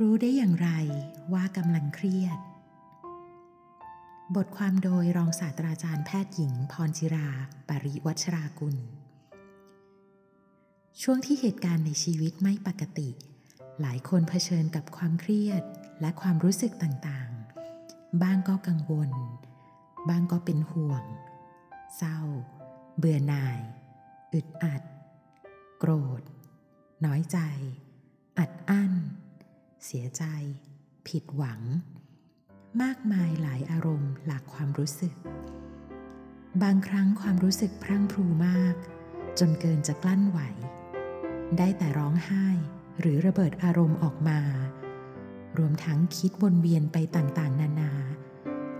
รู้ได้อย่างไรว่ากำลังเครียด บทความโดยรองศาสตราจารย์แพทย์หญิงพรจิรา ปริวัชรากุล ช่วงที่เหตุการณ์ในชีวิตไม่ปกติ หลายคนเผชิญกับความเครียดและความรู้สึกต่างๆ บ้างก็กังวล บ้างก็เป็นห่วง เศร้า เบื่อหน่าย อึดอัด โกรธ น้อยใจ อัดอั้น สียใจ ผิดหวัง มากมายหลายอารมณ์หลากความรู้สึก บางครั้งความรู้สึกพรั่งพรูมาก จนเกินจะกลั้นไหว ได้แต่ร้องไห้หรือระเบิดอารมณ์ออกมา รวมทั้งคิดวนเวียนไปต่างๆ นานา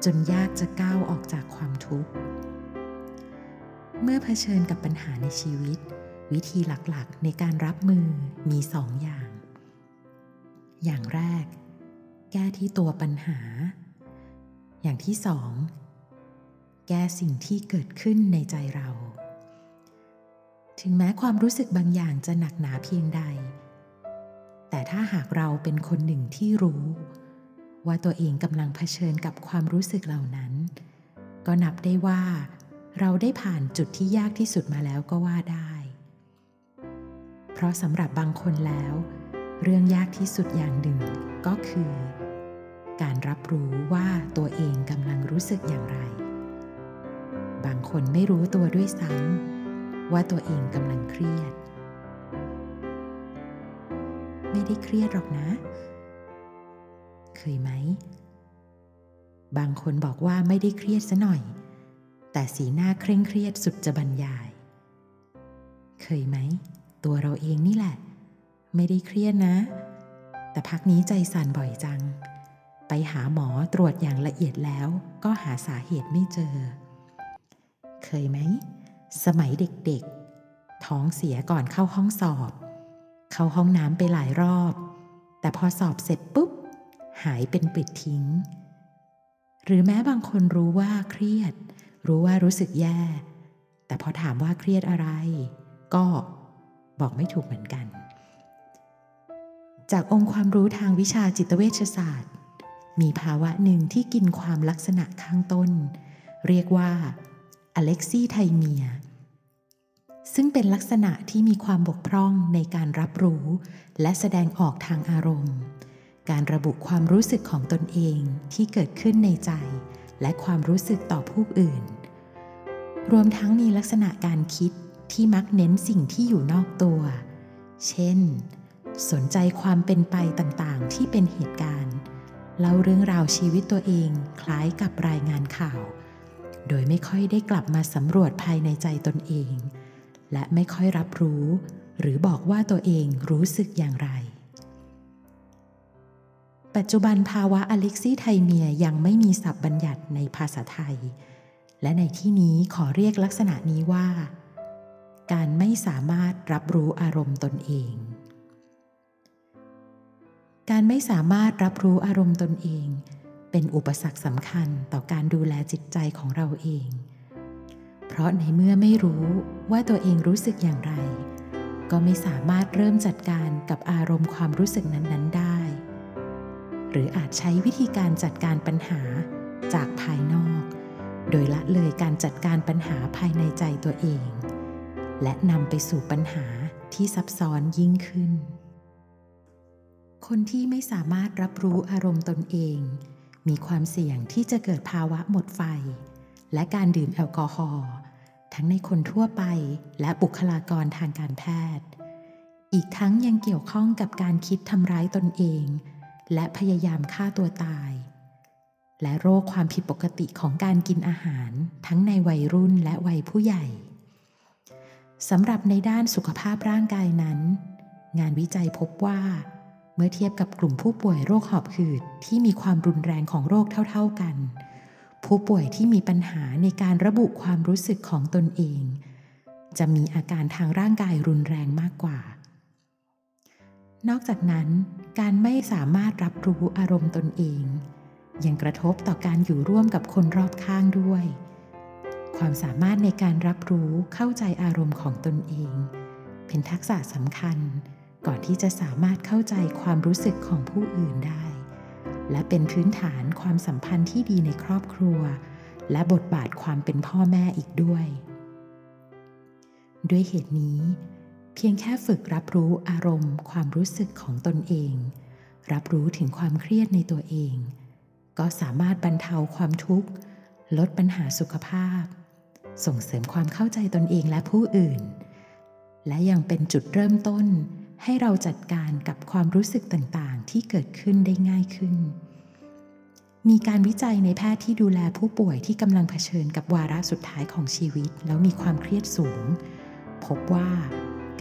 จนยากจะก้าวออกจากความทุกข์ เมื่อเผชิญกับปัญหาในชีวิต วิธีหลักๆ ในการรับมือมีสองอย่าง อย่างแรก แก้ที่ตัวปัญหา อย่างที่สอง แก้สิ่งที่เกิดขึ้นในใจเรา ถึงแม้ความรู้สึกบางอย่างจะหนักหนาเพียงใด แต่ถ้าหากเราเป็นคนหนึ่งที่รู้ ว่าตัวเองกำลังเผชิญกับความรู้สึกเหล่านั้น ก็นับได้ว่า เราได้ผ่านจุดที่ยากที่สุดมาแล้วก็ว่าได้ เพราะสำหรับบางคนแล้ว เรื่องยากที่สุดอย่างหนึ่งก็คือ การรับรู้ว่าตัวเองกำลังรู้สึกอย่างไร บางคนไม่รู้ตัวด้วยซ้ำว่าตัวเองกำลังเครียด ไม่ได้เครียดหรอกนะ เคยไหม บางคนบอกว่าไม่ได้เครียดซะหน่อย แต่สีหน้าเคร่งเครียดสุดจะบรรยาย เคยไหม ตัวเราเองนี่แหละ ไม่ได้เครียดนะ แต่พักนี้ใจสั่นบ่อยจัง ไปหาหมอตรวจอย่างละเอียดแล้วก็หาสาเหตุไม่เจอ เคยไหม สมัยเด็กๆ ท้องเสียก่อนเข้าห้องสอบ เข้าห้องน้ำไปหลายรอบ แต่พอสอบเสร็จปุ๊บ หายเป็นปิดทิ้ง หรือแม้บางคนรู้ว่าเครียด รู้ว่ารู้สึกแย่ แต่พอถามว่าเครียดอะไร ก็บอกไม่ถูกเหมือนกัน จากองค์ความรู้ทางวิชาจิตเวชศาสตร์ มีภาวะหนึ่งที่กินความลักษณะข้างต้น เรียกว่าอเล็กซี่ไทเมีย ซึ่งเป็นลักษณะที่มีความบกพร่องในการรับรู้ และแสดงออกทางอารมณ์ การระบุความรู้สึกของตนเองที่เกิดขึ้นในใจ และความรู้สึกต่อผู้อื่น รวมทั้งมีลักษณะการคิดที่มักเน้นสิ่งที่อยู่นอกตัว เช่น สนใจความเป็นไปต่างๆ ที่เป็นเหตุการณ์เล่าเรื่องราวชีวิตตัวเองคล้ายกับรายงานข่าว โดยไม่ค่อยได้กลับมาสำรวจภายในใจตนเอง และไม่ค่อยรับรู้ หรือบอกว่าตัวเองรู้สึกอย่างไร ปัจจุบันภาวะอเล็กซี่ไทเมียยังไม่มีศัพท์บัญญัติในภาษาไทย และในที่นี้ขอเรียกลักษณะนี้ว่า การไม่สามารถรับรู้อารมณ์ตนเอง การไม่สามารถรับรู้อารมณ์ตนเอง เป็นอุปสรรคสำคัญต่อการดูแลจิตใจของเราเอง เพราะในเมื่อไม่รู้ว่าตัวเองรู้สึกอย่างไร ก็ไม่สามารถเริ่มจัดการกับอารมณ์ความรู้สึกนั้นๆได้ หรืออาจใช้วิธีการจัดการปัญหาจากภายนอก โดยละเลยการจัดการปัญหาภายในใจตัวเอง และนำไปสู่ปัญหาที่ซับซ้อนยิ่งขึ้น คนที่ไม่สามารถรับรู้อารมณ์ตนเอง มีความเสี่ยงที่จะเกิดภาวะหมดไฟ และการดื่มแอลกอฮอล์ทั้งในคนทั่วไปและบุคลากรทางการแพทย์ อีกทั้งยังเกี่ยวข้องกับการคิดทำร้ายตนเอง และพยายามฆ่าตัวตาย และโรคความผิดปกติของการกินอาหาร ทั้งในวัยรุ่นและวัยผู้ใหญ่สำหรับในด้านสุขภาพร่างกายนั้น งานวิจัยพบว่า มื่อเทียบกับกลุ่มผู้ป่วยโรคหอบหืดที่มีความรุนแรงของโรคเท่า ๆกัน ผู้ป่วยที่มีปัญหาในการระบุความรู้สึกของตนเอง จะมีอาการทางร่างกายรุนแรงมากกว่า นอกจากนั้น การไม่สามารถรับรู้อารมณ์ตนเอง ยังกระทบต่อการอยู่ร่วมกับคนรอบข้างด้วย ความสามารถในการรับรู้เข้าใจอารมณ์ของตนเอง เป็นทักษะสำคัญ ก่อนที่จะสามารถเข้าใจความรู้สึกของผู้อื่นได้ และเป็นพื้นฐานความสัมพันธ์ที่ดีในครอบครัว และบทบาทความเป็นพ่อแม่อีกด้วย ด้วยเหตุนี้ เพียงแค่ฝึกรับรู้อารมณ์ ความรู้สึกของตนเอง รับรู้ถึงความเครียดในตัวเอง ก็สามารถบรรเทาความทุกข์ ลดปัญหาสุขภาพ ส่งเสริมความเข้าใจตนเองและผู้อื่น และยังเป็นจุดเริ่มต้น ให้เราจัดการกับความรู้สึกต่างๆ ที่เกิดขึ้นได้ง่ายขึ้น มีการวิจัยในแพทย์ที่ดูแลผู้ป่วยที่กำลังเผชิญกับวาระสุดท้ายของชีวิต แล้วมีความเครียดสูง พบว่า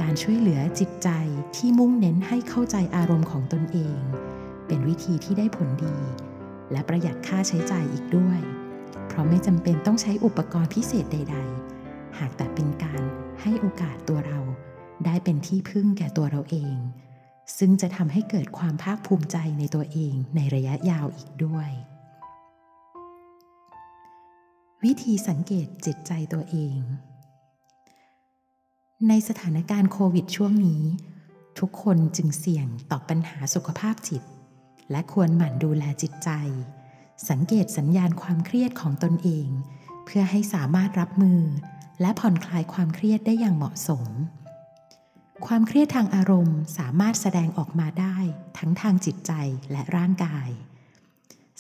การช่วยเหลือจิตใจที่มุ่งเน้นให้เข้าใจอารมณ์ของตนเอง เป็นวิธีที่ได้ผลดี และประหยัดค่าใช้จ่ายอีกด้วย เพราะไม่จำเป็นต้องใช้อุปกรณ์พิเศษใด ๆ หากแต่เป็นการให้โอกาสตัวเรา ได้เป็นที่พึ่งแก่ตัวเราเอง ซึ่งจะทำให้เกิดความภาคภูมิใจในตัวเองในระยะยาวอีกด้วย วิธีสังเกตจิตใจตัวเอง ในสถานการณ์โควิดช่วงนี้ ทุกคนจึงเสี่ยงต่อปัญหาสุขภาพจิต และควรหมั่นดูแลจิตใจ สังเกตสัญญาณความเครียดของตนเอง เพื่อให้สามารถรับมือ และผ่อนคลายความเครียดได้อย่างเหมาะสม ความเครียดทางอารมณ์สามารถแสดงออกมาได้ทั้งทางจิตใจและร่างกาย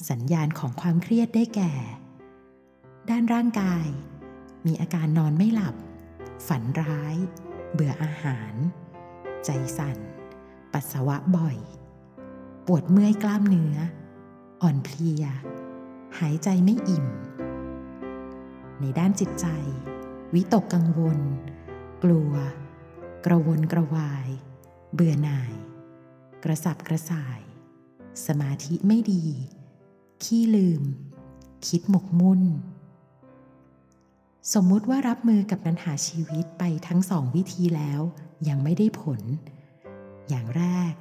สัญญาณของความเครียดได้แก่ ด้านร่างกาย มีอาการนอนไม่หลับ ฝันร้าย เบื่ออาหาร ใจสั่น ปัสสาวะบ่อย ปวดเมื่อยกล้ามเนื้อ อ่อนเพลีย หายใจไม่อิ่ม ในด้านจิตใจ วิตกกังวล กลัว กระวนกระวาย เบื่อหน่าย กระสับกระส่าย สมาธิไม่ดี ขี้ลืม คิดหมกมุ่น สมมุติว่ารับมือกับปัญหาชีวิตไปทั้งสองวิธีแล้วยังไม่ได้ผล อย่างแรก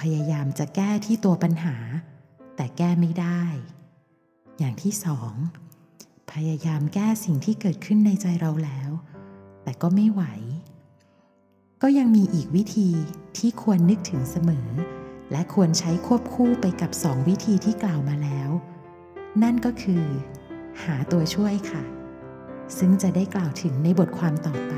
พยายามจะแก้ที่ตัวปัญหา แต่แก้ไม่ได้ อย่างที่สองพยายามแก้สิ่งที่เกิดขึ้นในใจเราแล้ว แต่ก็ไม่ไหว ก็ยังมีอีกวิธีที่ควรนึกถึงเสมอ และควรใช้ควบคู่ไปกับสองวิธีที่กล่าวมาแล้ว นั่นก็คือ หาตัวช่วยค่ะ ซึ่งจะได้กล่าวถึงในบทความต่อไป